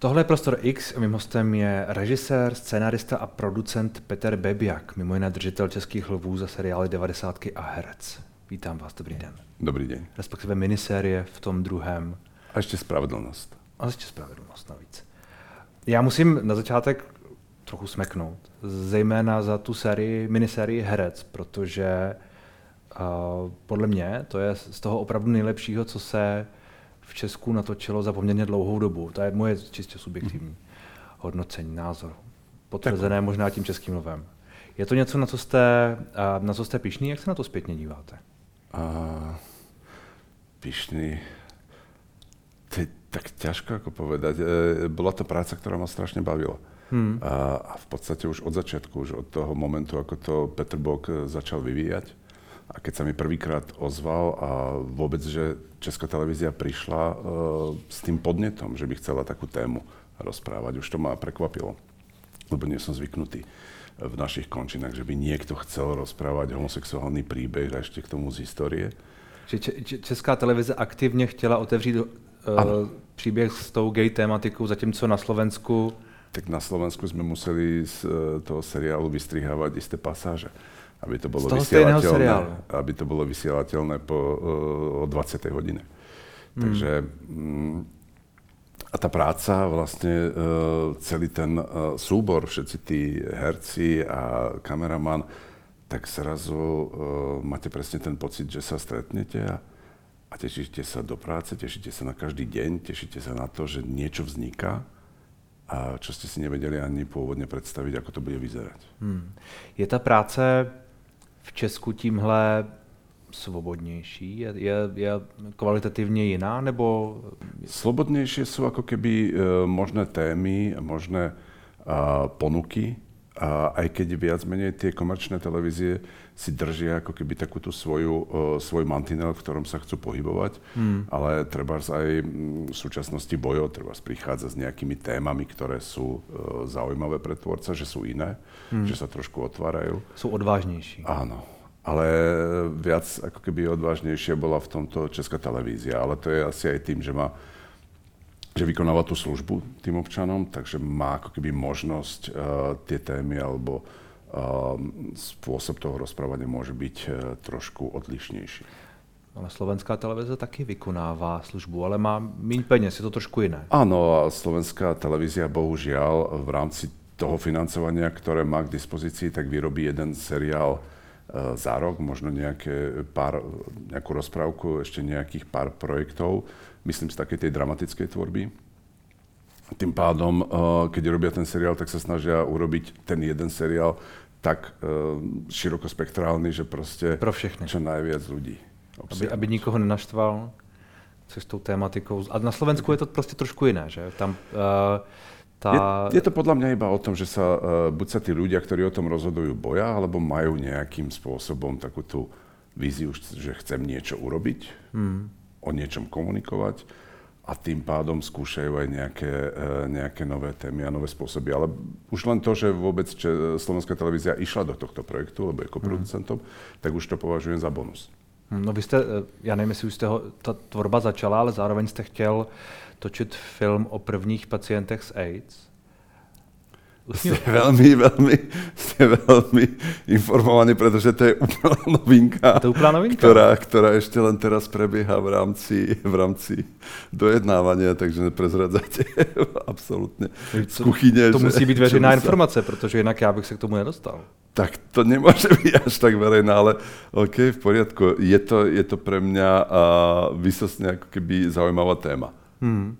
Tohle je Prostor X mým hostem je režisér, scénarista a producent Peter Bebiak, mimo jiné držitel českých lvů za seriály 90 a herec. Vítám vás, dobrý den. Dobrý den. Respektive minisérie v tom druhém. A ještě spravedlnost. A ještě spravedlnost navíc. Já musím na začátek trochu smeknout, zejména za tu sérii, minisérii Herec, protože uh, podle mě to je z toho opravdu nejlepšího, co se v Česku natočilo za poměrně dlouhou dobu. To je moje čistě subjektivní hodnocení, názor. Potvrzené možná tím českým lovem. Je to něco, na co jste, na co jste pišný? Jak se na to zpětně díváte? A, pišný. To je tak ťažko ako povedať. E, bola to práca, ktorá ma strašne bavila. Hmm. A, a v podstate už od začiatku, už od toho momentu, ako to Petr Bok e, začal vyvíjať, a keď sa mi prvýkrát ozval a vôbec, že Česká televízia prišla uh, s tým podnetom, že by chcela takú tému rozprávať, už to ma prekvapilo, lebo nie som zvyknutý v našich končinách, že by niekto chcel rozprávať homosexuálny príbeh a ešte k tomu z histórie. Čiže Česká televize aktivně chtěla otevřít uh, příběh s tou gay tématikou, zatímco na Slovensku... Tak na Slovensku sme museli z uh, toho seriálu vystrihávať isté pasáže aby to bolo vysielateľné, aby to bolo vysielateľné po, uh, o 20. hodine. Mm. Takže um, a tá práca, vlastne uh, celý ten uh, súbor, všetci tí herci a kameraman, tak zrazu máte presne ten pocit, že sa stretnete a, a tešíte sa do práce, tešíte sa na každý deň, tešíte sa na to, že niečo vzniká a čo ste si nevedeli ani pôvodne predstaviť, ako to bude vyzerať. Hmm. Je tá práce v Česku tímhle svobodnější? Je, je, je kvalitativně jiná, nebo... Slobodnejšie sú ako keby e, možné témy, možné a, ponuky, a aj keď viac menej tie komerčné televízie si držia ako keby takú tú svoju, uh, svoj mantinel, v ktorom sa chcú pohybovať, hmm. ale treba aj v súčasnosti bojo, treba prichádza s nejakými témami, ktoré sú uh, zaujímavé pre tvorca, že sú iné, hmm. že sa trošku otvárajú. Sú odvážnejší. Áno, ale viac ako keby odvážnejšia bola v tomto Česká televízia, ale to je asi aj tým, že má že vykonáva tú službu tým občanom, takže má ako keby možnosť uh, tie témy alebo uh, spôsob toho rozprávania môže byť uh, trošku odlišnejší. Ale slovenská televize taky vykonává službu, ale má méně peněz, je to trošku jiné. Áno, a slovenská televízia bohužiaľ v rámci toho financovania, ktoré má k dispozícii, tak vyrobí jeden seriál za rok, možno nejaké pár, nejakú rozprávku, ešte nejakých pár projektov myslím, z takej tej dramatickej tvorby. Tým pádom, eh, keď robia ten seriál, tak sa snažia urobiť ten jeden seriál tak širokospektrálny, že proste Pro všechny. čo najviac ľudí. Aby, aby nikoho nenaštval tou tématikou. A na Slovensku je to prostě trošku jiné, že? Tam, uh, tá... je, je to podľa mňa iba o tom, že sa, uh, buď sa tí ľudia, ktorí o tom rozhodujú, boja, alebo majú nejakým spôsobom takú tú víziu, že chcem niečo urobiť. Hmm o niečom komunikovať a tým pádom skúšajú aj nejaké, e, nejaké nové témy a nové spôsoby. Ale už len to, že vôbec Slovenská televízia išla do tohto projektu, lebo je koproducentom, mm. tak už to považujem za bonus. No vy jste, e, já nevím, jestli už jste ho, ta tvorba začala, ale zároveň jste chtěl točit film o prvních pacientech s AIDS. Ste veľmi, veľmi, ste veľmi informovaní, pretože to je úplná novinka, to úplná novinka. Ktorá, ktorá ešte len teraz prebieha v rámci, v rámci dojednávania, takže neprezradzate absolútne z kuchyne. To, to musí byť veřejná informace, protože jinak já bych se k tomu nedostal. Tak to nemôže byť až tak verejná, ale OK, v poriadku. Je to, je to pre mňa uh, vysosne ako keby zaujímavá téma. Hmm.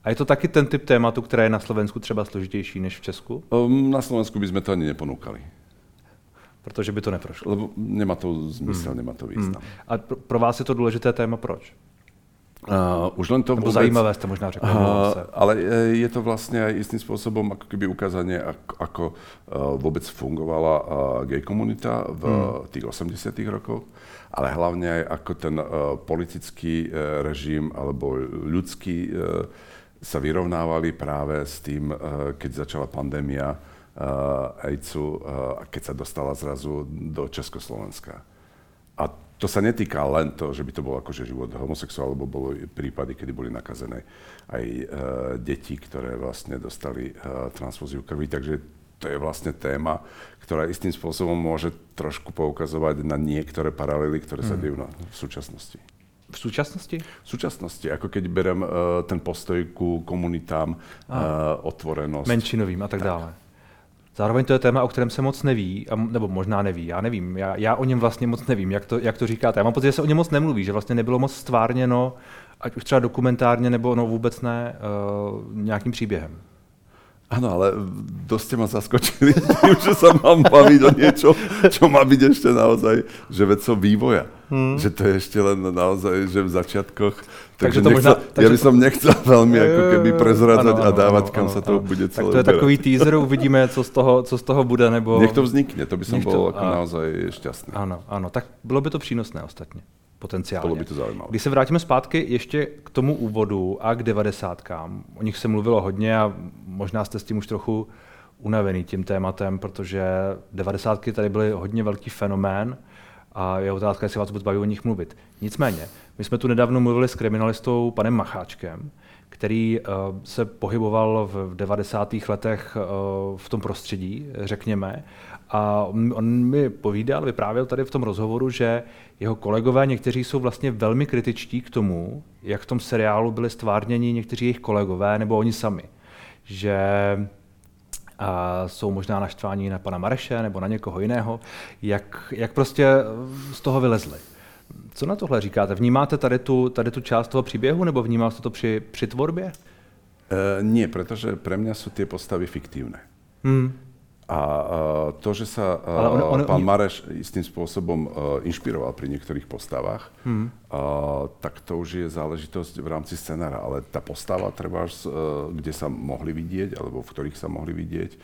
A je to taky ten typ tématu, které je na Slovensku třeba složitější než v Česku? Um, na Slovensku by sme to ani neponúkali. Protože by to neprošlo. Lebo nemá to zmysel, hmm. nemá to význam. Hmm. A pro vás je to důležité téma proč? Uh, už len to Nebo vôbec, zajímavé ste možná řekli. Uh, ale je to vlastne aj istým spôsobom ako keby ukázanie, ako, ako uh, vôbec fungovala uh, gay komunita v hmm. tých 80 rokoch, ale hlavne aj ako ten uh, politický uh, režim alebo ľudský uh, sa vyrovnávali práve s tým, eh, keď začala pandémia eh, AIDSu eh, a keď sa dostala zrazu do Československa. A to sa netýka len to, že by to bol akože život homosexuál, lebo boli prípady, kedy boli nakazené aj uh, deti, ktoré vlastne dostali uh, transfúziu krvi, takže to je vlastne téma, ktorá istým spôsobom môže trošku poukazovať na niektoré paralely, ktoré sa mhm. dejú na, v súčasnosti. V súčasnosti? V súčasnosti, ako keď berem uh, ten postoj ku komunitám, uh, otvorenosť. Menšinovým a tak, tak dále. Zároveň to je téma, o kterém se moc neví, nebo možná neví, já nevím, já, já o něm vlastně moc nevím, jak to, jak to říkáte. Já mám pocit, že se o něm moc nemluví, že vlastně nebylo moc stvárněno, ať už třeba dokumentárně, nebo no vůbec ne, uh, nějakým příběhem. Áno, ale dosť ste ma zaskočili tým, že sa mám baviť o niečo, čo má byť ešte naozaj, že vecou vývoja. Hmm. Že to je ešte len naozaj, že v začiatkoch. Takže, takže to nechcel, možná, takže ja by som nechcel veľmi ako keby prezradzať a dávať, kam ano, sa to ano. bude celé Tak to je uberať. takový teaser, uvidíme, co z toho, co z toho bude. Nebo... Nech to vznikne, to by som Nech bol to, ako a... naozaj šťastný. Ano, ano, tak bylo by to přínosné ostatně potenciálně. Bylo by to zajímavé. Když se vrátíme zpátky ještě k tomu úvodu a k devadesátkám, o nich se mluvilo hodně a možná jste s tím už trochu unavený tím tématem, protože devadesátky tady byly hodně velký fenomén a je otázka, jestli vás vůbec baví o nich mluvit. Nicméně, my jsme tu nedávno mluvili s kriminalistou panem Macháčkem, který uh, se pohyboval v 90. letech uh, v tom prostředí, řekněme, a on mi povídal, vyprávěl tady v tom rozhovoru, že jeho kolegové, někteří jsou vlastně velmi kritičtí k tomu, jak v tom seriálu byli stvárněni někteří jejich kolegové nebo oni sami. Že a jsou možná naštváni na pana Mareše nebo na někoho jiného, jak, jak prostě z toho vylezli. Co na tohle říkáte? Vnímáte tady tu, tady tu část toho příběhu nebo vnímal jste to při, při tvorbě? Uh, nie, pretože pre mňa sú tie postavy fiktívne. Hmm. A to, že sa Ale on, on, pán Mareš istým spôsobom inšpiroval pri niektorých postavách, hmm. tak to už je záležitosť v rámci scenára. Ale tá postava, treba, kde sa mohli vidieť, alebo v ktorých sa mohli vidieť,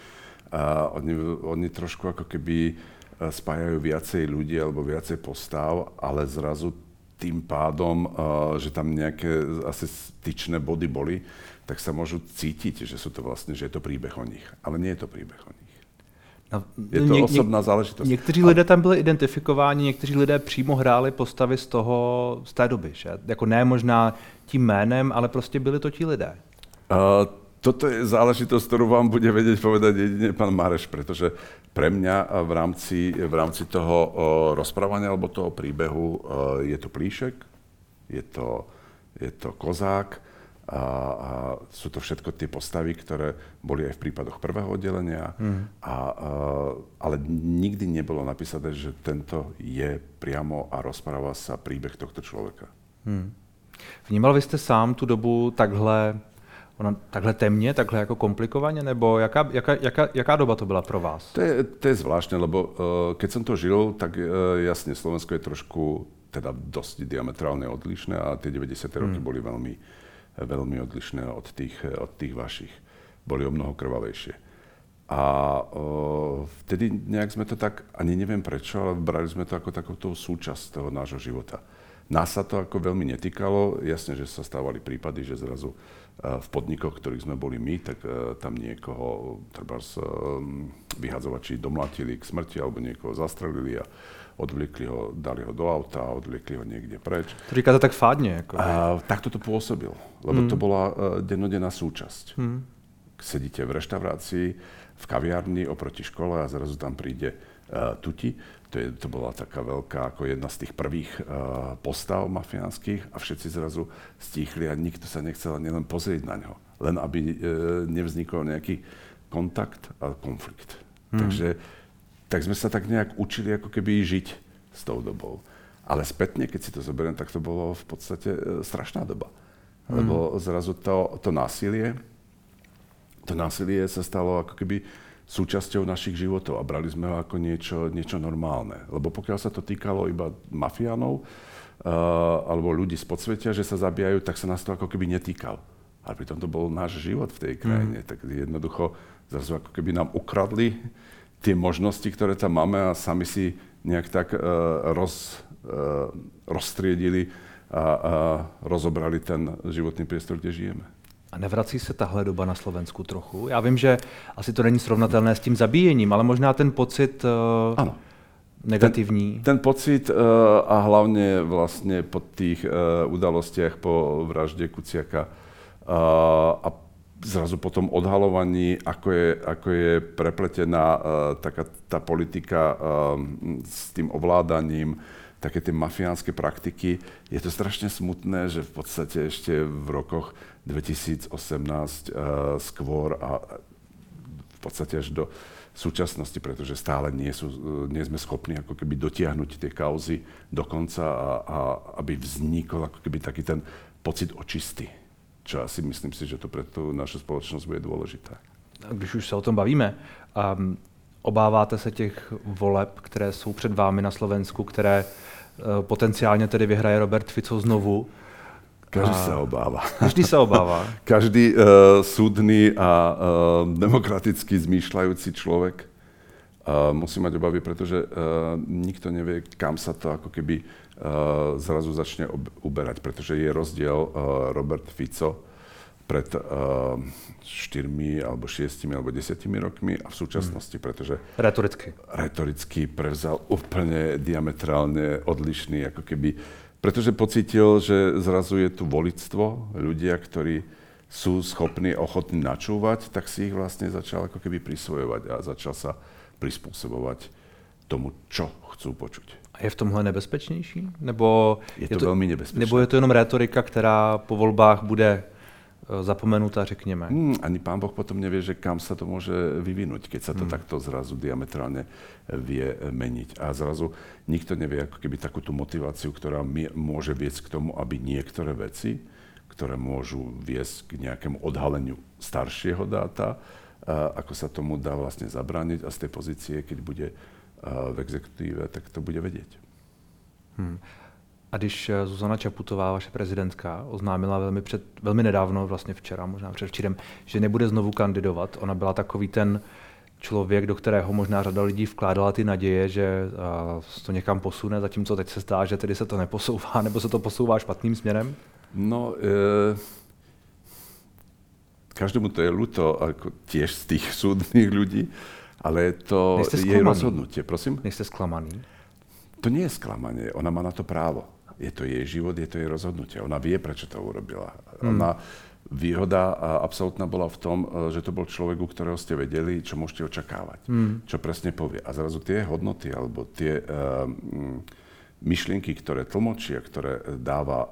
oni, oni trošku ako keby spájajú viacej ľudí alebo viacej postav, ale zrazu tým pádom, že tam nejaké asi styčné body boli, tak sa môžu cítiť, že sú to vlastne, že je to príbeh o nich. Ale nie je to príbeh o nich. Je to ně, osobná záležitost. Někteří lidé tam byli identifikováni, někteří lidé přímo hráli postavy z toho, z té doby. Že? Jako ne možná tím jménem, ale prostě byli to ti lidé. Uh, toto je záležitosť, ktorú vám bude vedieť povedať jedine pán Mareš, pretože pre mňa v rámci, v rámci toho rozprávania alebo toho príbehu je to plíšek, je to, je to kozák, a, a sú to všetko tie postavy, ktoré boli aj v prípadoch prvého oddelenia, mm. a, a, ale nikdy nebolo napísané, že tento je priamo a rozpráva sa príbeh tohto človeka. Mm. Vnímal vy jste sám tu dobu takhle, ona, takhle temně, takhle jako komplikovaně, nebo jaká, jaká, jaká, jaká doba to byla pro vás? To je, to je zvláštne, lebo uh, keď som to žil, tak uh, jasne, Slovensko je trošku teda dosť diametrálne odlišné a tie 90. Mm. roky boli veľmi veľmi odlišné od tých, od tých vašich. Boli o mnoho krvavejšie. A o, vtedy nejak sme to tak, ani neviem prečo, ale brali sme to ako takúto súčasť toho nášho života. Nás sa to ako veľmi netýkalo. Jasne, že sa stávali prípady, že zrazu v podnikoch, ktorých sme boli my, tak tam niekoho treba vyhadzovači domlatili k smrti alebo niekoho zastrelili a odvliekli ho, dali ho do auta a odvliekli ho niekde preč. To říkáte tak fádne. Ako a, takto to pôsobil, lebo mm. to bola uh, dennodenná súčasť. Mm. Sedíte v reštaurácii, v kaviarni oproti škole a zrazu tam príde tuti. To, je, to bola taká veľká, ako jedna z tých prvých uh, postav mafiánskych a všetci zrazu stíchli a nikto sa nechcel ani len pozrieť na ňo. Len aby uh, nevznikol nejaký kontakt a konflikt. Mm. Takže tak sme sa tak nejak učili ako keby žiť s tou dobou. Ale spätne, keď si to zoberiem, tak to bolo v podstate e, strašná doba. Mm. Lebo zrazu to, to násilie, to násilie sa stalo ako keby súčasťou našich životov a brali sme ho ako niečo, niečo normálne. Lebo pokiaľ sa to týkalo iba mafiánov uh, alebo ľudí z podsvetia, že sa zabíjajú, tak sa nás to ako keby netýkal. Ale pritom to bol náš život v tej krajine. Mm. Tak jednoducho zrazu ako keby nám ukradli tie možnosti, ktoré tam máme a sami si nejak tak uh, roz, uh, rozstriedili a, a rozobrali ten životný priestor, kde žijeme. A nevrací se tahle doba na Slovensku trochu? Já vím, že asi to není srovnatelné s tím zabíjením, ale možná ten pocit uh, ano. negativní? Ten, ten pocit uh, a hlavne vlastne po tých uh, udalostiach po vražde Kuciaka a zrazu po tom odhalovaní, ako je, ako je prepletená uh, taká tá politika uh, s tým ovládaním, také tie mafiánske praktiky. Je to strašne smutné, že v podstate ešte v rokoch 2018 uh, skôr a v podstate až do súčasnosti, pretože stále nie, sú, nie sme schopní ako keby dotiahnuť tie kauzy do konca a, a aby vznikol ako keby taký ten pocit očisty. Čo asi myslím si, že to pre tú našu spoločnosť bude dôležité. Když už se o tom bavíme, um, obáváte se těch voleb, které jsou před vámi na Slovensku, které uh, potenciálně tedy vyhraje Robert Fico znovu? Každý a... sa obáva. Každý sa obáva. Každý uh, súdny a uh, demokraticky zmýšľajúci človek uh, musí mať obavy, pretože uh, nikto nevie, kam sa to ako keby uh, zrazu začne ob- uberať. Pretože je rozdiel uh, Robert Fico pred uh, 4 alebo 6 alebo 10 rokmi a v súčasnosti, hmm. pretože retoricky. retoricky prevzal úplne diametrálne odlišný ako keby pretože pocítil, že zrazu je tu volictvo, ľudia, ktorí sú schopní, ochotní načúvať, tak si ich vlastne začal ako keby prisvojovať a začal sa prispôsobovať tomu, čo chcú počuť. A je v tomhle nebezpečnější? Nebo je to, je to velmi nebezpečné. Nebo je to jenom retorika, která po volbách bude zapomenutá, řekněme. Hmm, ani pán Boh potom nevie, že kam sa to môže vyvinúť, keď sa to hmm. takto zrazu diametrálne vie meniť. A zrazu nikto nevie ako keby takú tú motiváciu, ktorá môže viesť k tomu, aby niektoré veci, ktoré môžu viesť k nejakému odhaleniu staršieho dáta, a ako sa tomu dá vlastne zabrániť a z tej pozície, keď bude v exekutíve, tak to bude vedieť. Hmm. A když eh, Zuzana Čaputová, vaše prezidentka, oznámila velmi, před, velmi nedávno, vlastně včera, možná předevčírem, že nebude znovu kandidovat, ona byla takový ten člověk, do kterého možná řada lidí vkládala ty naděje, že uh, to někam posune, zatímco teď se zdá, že tedy se to neposouvá, nebo se to posouvá špatným směrem? No, e, každému to je ľúto, ako tiež z tých súdnych ľudí, ale to je rozhodnutie, prosím? Nejste sklamaný? To nie je sklamanie, ona má na to právo je to jej život, je to jej rozhodnutie. Ona vie, prečo to urobila. Hmm. Ona, výhoda absolútna bola v tom, e, že to bol človek, u ktorého ste vedeli, čo môžete očakávať. Hmm. Čo presne povie. A zrazu tie hodnoty alebo tie uh, myšlienky, ktoré tlmočia, ktoré dáva uh,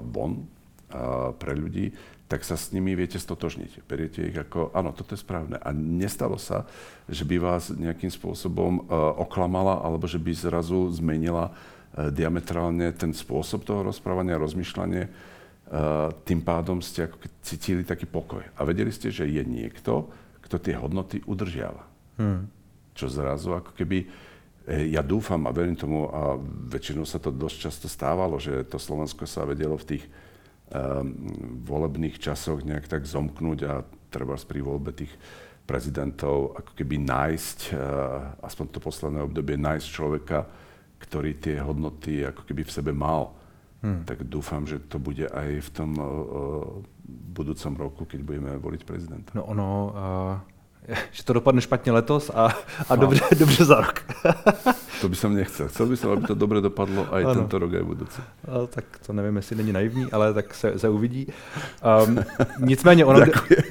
von uh, pre ľudí, tak sa s nimi viete stotožniť. Beriete ich ako, áno, toto je správne. A nestalo sa, že by vás nejakým spôsobom uh, oklamala, alebo že by zrazu zmenila E, diametrálne ten spôsob toho rozprávania, rozmýšľanie, e, tým pádom ste ako cítili taký pokoj. A vedeli ste, že je niekto, kto tie hodnoty udržiava. Hmm. Čo zrazu ako keby, ja dúfam a verím tomu, a väčšinou sa to dosť často stávalo, že to Slovensko sa vedelo v tých volebných časoch nejak tak zomknúť a treba pri voľbe tých prezidentov ako keby nájsť, uh, aspoň to posledné obdobie, nájsť človeka, ktorý tie hodnoty ako keby v sebe mal. Hmm. Tak dúfam, že to bude aj v tom uh, budúcom roku, keď budeme voliť prezidenta. No ono, uh, že to dopadne špatne letos a, a no. dobře, dobře za rok. to by som nechcel. Chcel by som, aby to dobre dopadlo aj ano. tento rok, aj budúci. No, tak to nevím, jestli není naivní, ale tak se, se uvidí. Um, nicméně ono... Ďakujem.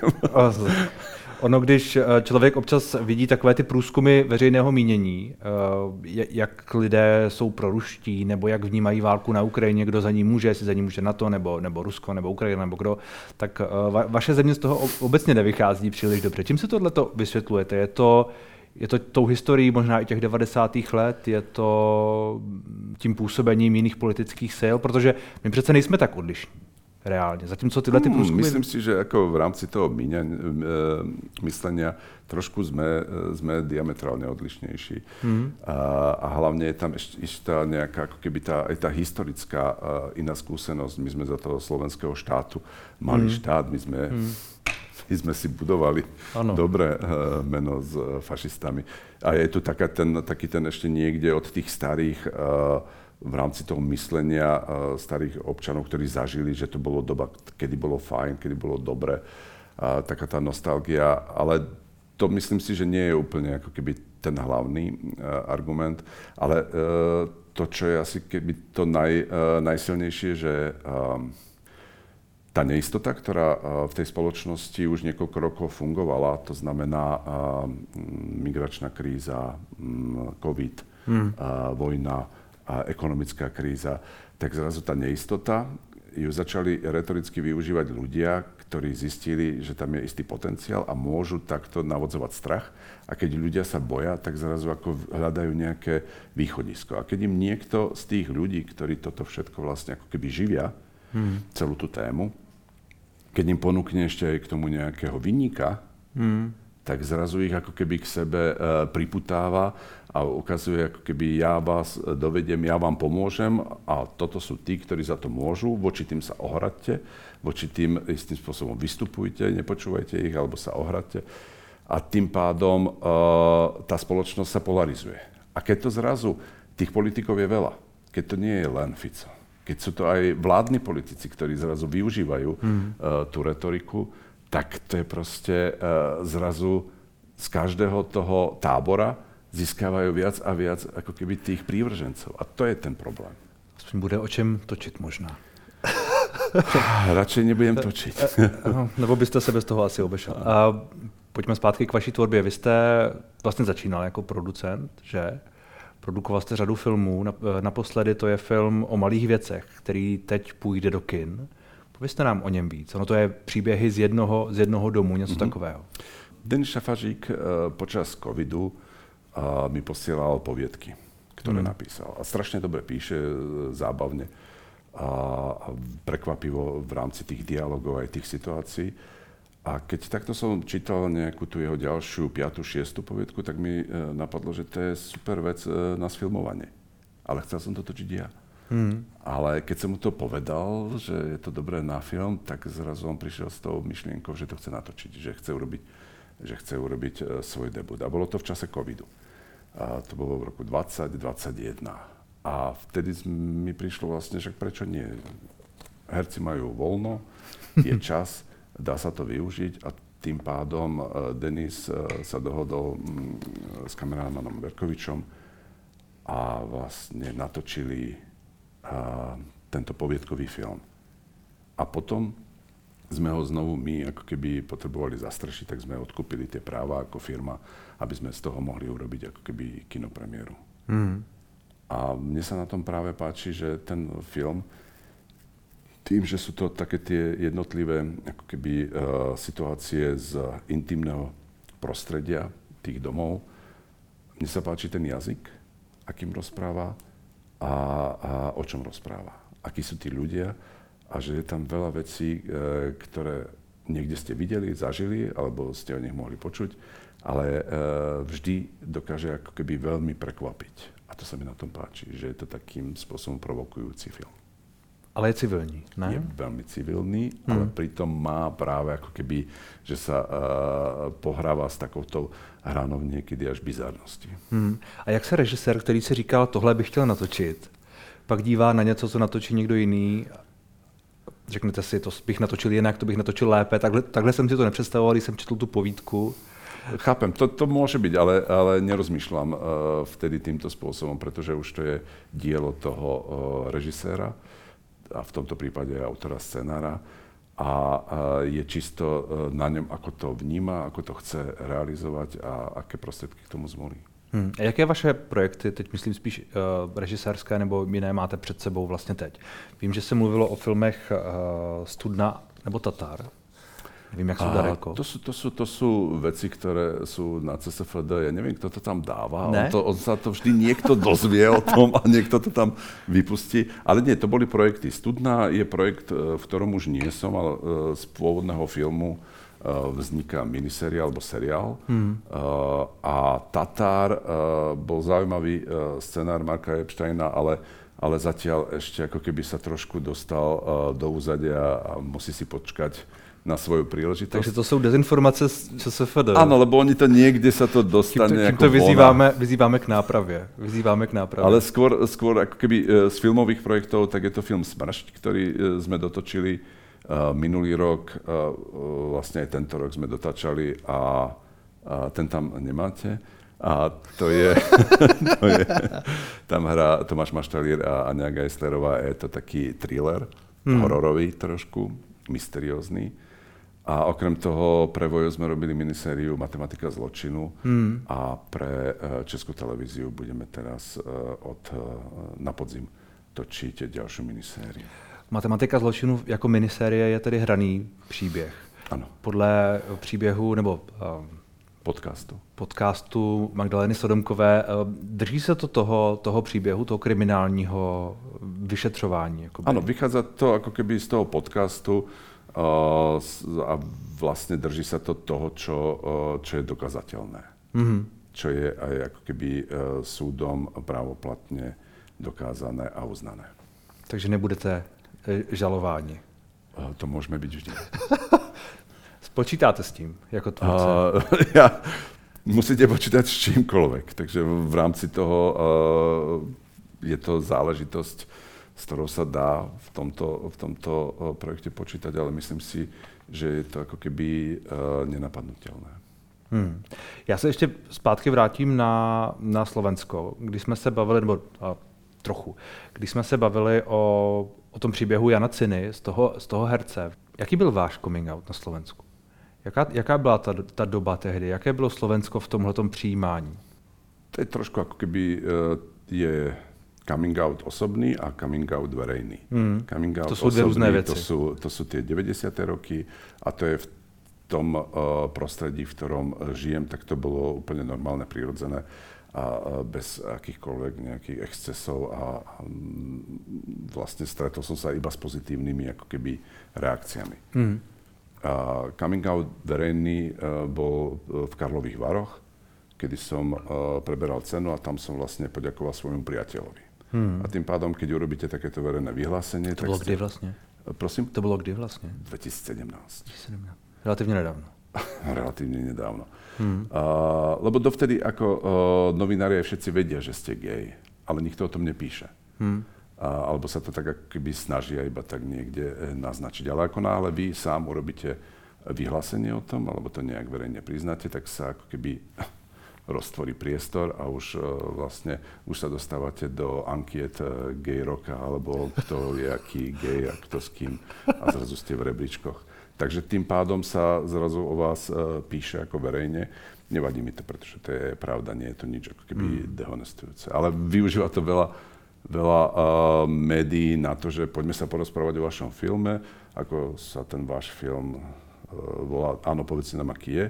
Ono, když eh, člověk občas vidí takové ty průzkumy veřejného mínění, eh, jak lidé jsou proruští, nebo jak vnímají válku na Ukrajině, kdo za ní může, jestli za ní může NATO, nebo, nebo Rusko, nebo Ukrajina, nebo kdo, tak eh, vaše země z toho obecně nevychází příliš dobře. Čím se tohle vysvětlujete? Je to, je to tou historií možná i těch 90. let, je to tím působením jiných politických sil, protože my přece nejsme tak odlišní reálne. Zatímco tyhle ty hmm, průzkumy... Myslím si, že ako v rámci toho míňa, e, myslenia trošku sme, e, sme diametrálne odlišnejší. Hmm. A, a hlavne je tam ešte, ešte tá nejaká, ako keby tá, aj tá historická uh, iná skúsenosť. My sme za toho slovenského štátu mali hmm. štát, my sme, hmm. my sme si budovali ano. dobré uh, meno s uh, fašistami. A je tu taká ten, taký ten ešte niekde od tých starých uh, v rámci toho myslenia uh, starých občanov, ktorí zažili, že to bolo doba, kedy bolo fajn, kedy bolo dobre, uh, taká tá nostalgia, ale to myslím si, že nie je úplne ako keby ten hlavný uh, argument, ale to, čo je asi keby to naj, najsilnejšie, že tá neistota, ktorá v tej spoločnosti už niekoľko rokov fungovala, to znamená migračná kríza, um, COVID, hmm. vojna, a ekonomická kríza, tak zrazu tá neistota ju začali retoricky využívať ľudia, ktorí zistili, že tam je istý potenciál a môžu takto navodzovať strach. A keď ľudia sa boja, tak zrazu ako hľadajú nejaké východisko. A keď im niekto z tých ľudí, ktorí toto všetko vlastne ako keby živia, hmm. celú tú tému, keď im ponúkne ešte aj k tomu nejakého vinníka, hmm tak zrazu ich ako keby k sebe e, priputáva a ukazuje, ako keby ja vás dovedem, ja vám pomôžem a toto sú tí, ktorí za to môžu, voči tým sa ohradte, voči tým istým spôsobom vystupujte, nepočúvajte ich alebo sa ohradte a tým pádom e, tá spoločnosť sa polarizuje. A keď to zrazu, tých politikov je veľa, keď to nie je len Fico, keď sú to aj vládni politici, ktorí zrazu využívajú mm. uh, tú retoriku, tak to je proste uh, zrazu z každého toho tábora získávajú viac a viac ako keby tých prívržencov. A to je ten problém. Aspoň bude o čem točit možná. Radšej nebudem točit. Eh, eh, nebo byste se bez toho asi obešel. A pojďme zpátky k vaší tvorbě. Vy jste vlastně začínal jako producent, že? Produkoval jste řadu filmů. Naposledy to je film o malých věcech, který teď půjde do kin. Povězte nám o něm víc. Ono to je příběhy z jednoho, z jednoho domu, něco mm-hmm. takového. Denis Šafažík uh, počas covidu uh, mi posielal poviedky, ktoré mm. napísal. A strašne dobre píše, uh, zábavne a, prekvapivo v rámci tých dialogov aj tých situácií. A keď takto som čítal nejakú tú jeho ďalšiu, piatu, šiestu poviedku, tak mi napadlo, že to je super vec uh, na sfilmovanie. Ale chcel som to točiť ja. Hmm. Ale keď som mu to povedal, že je to dobré na film, tak zrazu on prišiel s tou myšlienkou, že to chce natočiť, že chce urobiť, že chce urobiť uh, svoj debut. A bolo to v čase covidu. A to bolo v roku 2021. A vtedy mi prišlo vlastne, že prečo nie? Herci majú voľno, je čas, dá sa to využiť a tým pádom uh, Denis uh, sa dohodol um, s kamerámanom Berkovičom a vlastne natočili tento poviedkový film. A potom sme ho znovu my ako keby potrebovali zastršiť, tak sme odkúpili tie práva ako firma, aby sme z toho mohli urobiť ako keby kinopremiéru. Mm. A mne sa na tom práve páči, že ten film, tým, že sú to také tie jednotlivé ako keby uh, situácie z intimného prostredia tých domov, mne sa páči ten jazyk, akým rozpráva, a, a o čom rozpráva. Akí sú tí ľudia a že je tam veľa vecí, e, ktoré niekde ste videli, zažili, alebo ste o nich mohli počuť, ale e, vždy dokáže ako keby veľmi prekvapiť. A to sa mi na tom páči, že je to takým spôsobom provokujúci film. Ale je civilní, ne? Je veľmi civilný, hmm. ale pritom má práve ako keby, že sa uh, pohráva s takouto hranou niekedy až bizarnosti. Hmm. A jak se režisér, který si říkal, tohle bych chtěl natočit, pak dívá na něco, co natočí někdo jiný, řeknete si, to bych natočil jinak, to bych natočil lépe, takhle, takhle jsem si to nepředstavoval, když jsem četl tu povídku. Chápem, to, to môže byť, ale, ale nerozmýšľam uh, vtedy týmto spôsobom, pretože už to je dielo toho uh, režiséra a v tomto prípade autora scenára a je čisto e, na ňom, ako to vníma, ako to chce realizovať a aké prostriedky k tomu zvolí. Hmm. A jaké vaše projekty, teď myslím spíš uh, režisérské nebo jiné, máte před sebou vlastně teď? Vím, že se mluvilo o filmech uh, Studna nebo Tatar. Nevím, jak sú daleko. To sú, to, sú, to sú veci, ktoré sú na CSFD. Ja neviem, kto to tam dáva. On, to, on sa to vždy niekto dozvie o tom a niekto to tam vypustí. Ale nie, to boli projekty. Studna je projekt, e, v ktorom už nie som, ale e, z pôvodného filmu e, vzniká miniseria alebo seriál. Hmm. A Tatar bol zaujímavý scenár Marka Epsteina, ale ale zatiaľ ešte ako keby sa trošku dostal do úzadia a musí si počkať na svoju príležitosť. Takže to sú dezinformace z ČSFD. Áno, lebo oni to niekde sa to dostane Kým to, kým to vyzýváme, vyzýváme k náprave. Vyzýváme k náprave. Ale skôr, skôr ako keby e, z filmových projektov, tak je to film Smršť, ktorý e, sme dotočili uh, minulý rok, vlastne aj tento rok sme dotačali a a ten tam nemáte. A to je, to je tam hrá Tomáš Maštalír a Ania Geislerová, je to taký thriller, hmm. hororový trošku, mysteriózny. A okrem toho pre Vojo sme robili minisériu Matematika zločinu hmm. a pre e, Českú televíziu budeme teraz e, od, e, na podzim točiť ďalšiu minisériu. Matematika zločinu jako minisérie je tedy hraný příběh. Ano. Podle příběhu nebo podcastu. podcastu Magdaleny Sodomkové. Drží se to toho, toho příběhu, toho kriminálního vyšetřování? Jakoby? Ano, vychádza to ako keby z toho podcastu a vlastne drží sa to toho, čo, čo je dokazateľné. Mm-hmm. Čo je aj ako keby e, súdom právoplatne dokázané a uznané. Takže nebudete žalováni? To môžeme byť vždy. Počítáte s tím jako tvůrce? Uh, ja, musíte počítať s čímkoľvek. Takže v rámci toho uh, je to záležitosť s ktorou sa dá v tomto, v tomto eh, projekte počítať, ale myslím si, že je to ako keby uh, nenapadnutelné. Hmm. Já se ještě zpátky vrátím na, na Slovensko. Když jsme se bavili, nebo a, trochu, když jsme se bavili o, o tom příběhu Jana Ciny z toho, z toho herce, jaký byl váš coming out na Slovensku? Jaká, jaká byla ta, ta doba tehdy? Jaké bylo Slovensko v tomhle přijímání? To je trošku ako keby uh, je coming out osobný a coming out verejný. Mm. Coming out to sú osobný, rôzne veci. To sú, to sú tie 90. roky a to je v tom uh, prostredí, v ktorom žijem, tak to bolo úplne normálne, prirodzené a uh, bez akýchkoľvek nejakých excesov a um, vlastne stretol som sa iba s pozitívnymi ako keby reakciami. Mm. A coming out verejný bol v Karlových Varoch, kedy som preberal cenu a tam som vlastne poďakoval svojmu priateľovi. Hmm. A tým pádom, keď urobíte takéto verejné vyhlásenie... To tak bolo ste... kdy vlastne? Prosím? To bolo kdy vlastne? 2017. 2017. Relatívne nedávno. Relatívne nedávno. Hmm. Uh, lebo dovtedy ako uh, novinári aj všetci vedia, že ste gay, ale nikto o tom nepíše. Hmm. Uh, alebo sa to tak ako keby snažia iba tak niekde eh, naznačiť. Ale ako náhle vy sám urobíte vyhlásenie o tom, alebo to nejak verejne priznáte, tak sa ako keby roztvorí priestor a už uh, vlastne už sa dostávate do ankiet uh, gay roka alebo kto je aký gay a kto s kým a zrazu ste v rebríčkoch. Takže tým pádom sa zrazu o vás uh, píše ako verejne. Nevadí mi to, pretože to je pravda, nie je to nič ako keby mm. dehonestujúce. Ale využíva to veľa, veľa uh, médií na to, že poďme sa porozprávať o vašom filme, ako sa ten váš film uh, volá, áno, povedzte nám, aký je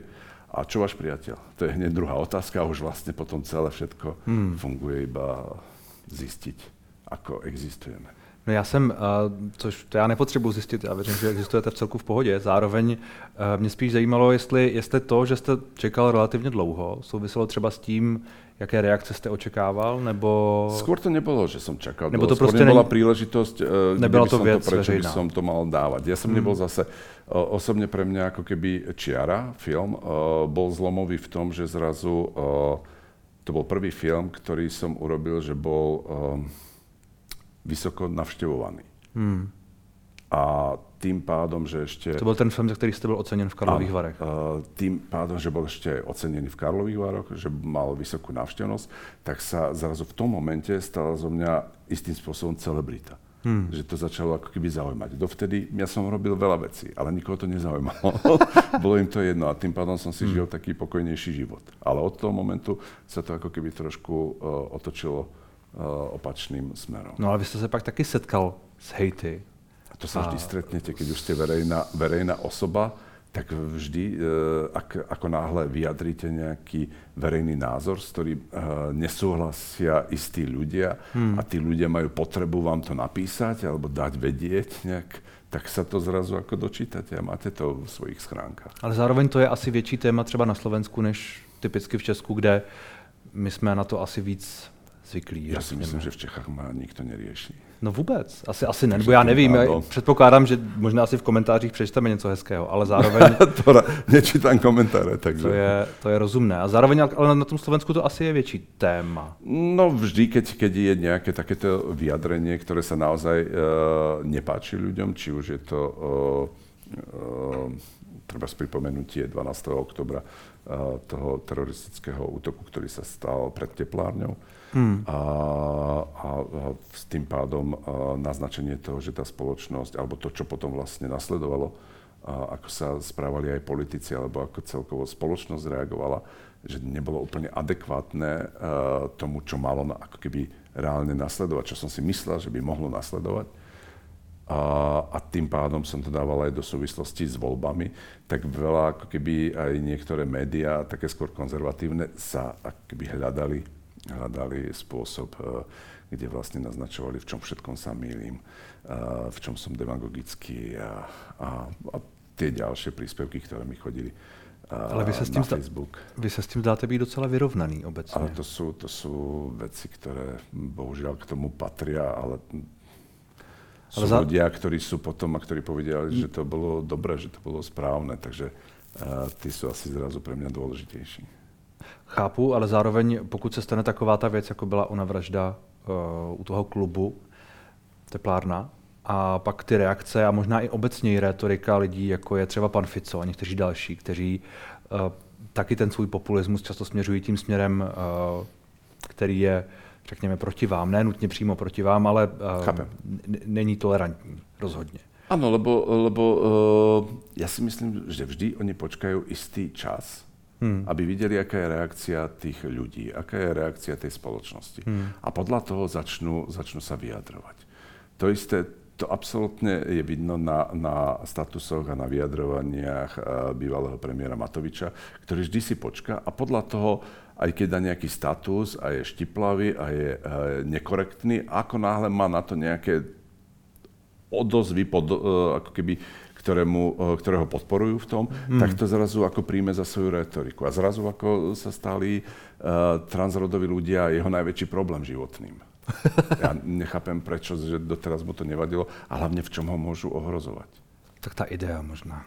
a čo váš priateľ? To je hneď druhá otázka a už vlastne potom celé všetko hmm. funguje iba zistiť, ako existujeme. No já jsem, což to já nepotřebuji zjistit, já věřím, že existujete v celku v pohodě. Zároveň mě spíš zajímalo, jestli, jestli to, že jste čekal relativně dlouho, souviselo třeba s tím, jaké reakce ste očekával, nebo... Skôr to nebolo, že som čakal. Nebo to proste nebola ne... príležitosť, e, Nebola to vec to, by som to mal dávať. Ja som mm. nebol zase, osobne pre mňa ako keby Čiara, film, bol zlomový v tom, že zrazu to bol prvý film, ktorý som urobil, že bol vysoko navštevovaný. Mm. A tým pádom, že ešte... To bol ten film, za ktorý ste bol ocenený v Karlových Varech. Tým pádom, že bol ešte ocenený v Karlových Varoch, že mal vysokú návštevnosť, tak sa zrazu v tom momente stala zo mňa istým spôsobom celebrita. Hmm. Že to začalo ako keby zaujímať. Dovtedy ja som robil veľa vecí, ale nikoho to nezaujímalo. Bolo im to jedno a tým pádom som si hmm. žil taký pokojnejší život. Ale od toho momentu sa to ako keby trošku uh, otočilo opačným smerom. No ale vy ste sa pak taky setkal s hejty a to sa vždy stretnete, keď už ste verejná, verejná osoba, tak vždy, e, ak, ako náhle vyjadríte nejaký verejný názor, s ktorým e, nesúhlasia istí ľudia hmm. a tí ľudia majú potrebu vám to napísať alebo dať vedieť nejak, tak sa to zrazu ako dočítate a máte to v svojich schránkách. Ale zároveň to je asi větší téma třeba na Slovensku, než typicky v Česku, kde my jsme na to asi víc zvyklí. Ja si myslím, že v Čechách má nikto nerieši. No vůbec, asi, asi ne, nebo já nevím, já předpokládám, že možná asi v komentářích přečteme něco hezkého, ale zároveň... to nečítám komentáře, takže... To je, to je rozumné. A zároveň, ale na tom Slovensku to asi je větší téma. No vždy, keď, keď je nějaké takéto vyjadrenie, které se naozaj uh, nepáči ľuďom, či už je to uh, uh, treba pripomenutie 12. oktobra toho teroristického útoku, ktorý sa stal pred teplárňou. Hmm. A, a, s tým pádom naznačenie toho, že tá spoločnosť, alebo to, čo potom vlastne nasledovalo, a ako sa správali aj politici, alebo ako celkovo spoločnosť reagovala, že nebolo úplne adekvátne tomu, čo malo na, ako keby reálne nasledovať, čo som si myslel, že by mohlo nasledovať. A, a tým pádom som to dával aj do súvislosti s voľbami, tak veľa ako keby aj niektoré médiá, také skôr konzervatívne, sa ako keby hľadali, hľadali spôsob, uh, kde vlastne naznačovali, v čom všetkom sa mýlim, uh, v čom som demagogický a, a, a tie ďalšie príspevky, ktoré mi chodili ale vy sa, s tím na Facebook. vy sa s tým dáte byť docela vyrovnaný obecne. Ale to sú, to sú veci, ktoré bohužiaľ k tomu patria, ale sú za... ľudia, ktorí sú potom a ktorí povedali, že to bolo dobré, že to bolo správne, takže uh, tí sú asi zrazu pre mňa dôležitejší. Chápu, ale zároveň, pokud se stane taková ta věc, jako byla ona vražda uh, u toho klubu, teplárna, a pak ty reakce a možná i obecně retorika lidí, jako je třeba pan Fico a někteří další, kteří uh, taky ten svůj populismus často směřují tím směrem, uh, který je, řekněme, proti vám. Ne nutně přímo proti vám, ale uh, n- není tolerantní rozhodně. Áno, lebo, lebo uh, ja si myslím, že vždy oni počkajú istý čas, hmm. aby videli, aká je reakcia tých ľudí, aká je reakcia tej spoločnosti. Hmm. A podľa toho začnú, začnú sa vyjadrovať. To isté to absolútne je vidno na, na statusoch a na vyjadrovaniach eh, bývalého premiéra Matoviča, ktorý vždy si počká a podľa toho, aj keď dá nejaký status a je štiplavý a je e, nekorektný, ako náhle má na to nejaké odozvy, pod, e, ako keby, ktorému, e, ktorého podporujú v tom, mm. tak to zrazu ako príjme za svoju retoriku. A zrazu ako sa stali e, transrodoví ľudia jeho najväčší problém životným. Ja nechápem, prečo, že doteraz mu to nevadilo a hlavne v čom ho môžu ohrozovať. Tak tá idea možná.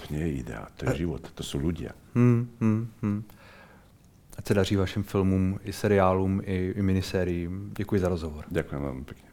To nie je idea, to je život, to sú ľudia. Hmm, hmm, hmm. A se daří vašim filmům, i seriálům, i, i minisériím. Děkuji za rozhovor. Ďakujem veľmi pekne.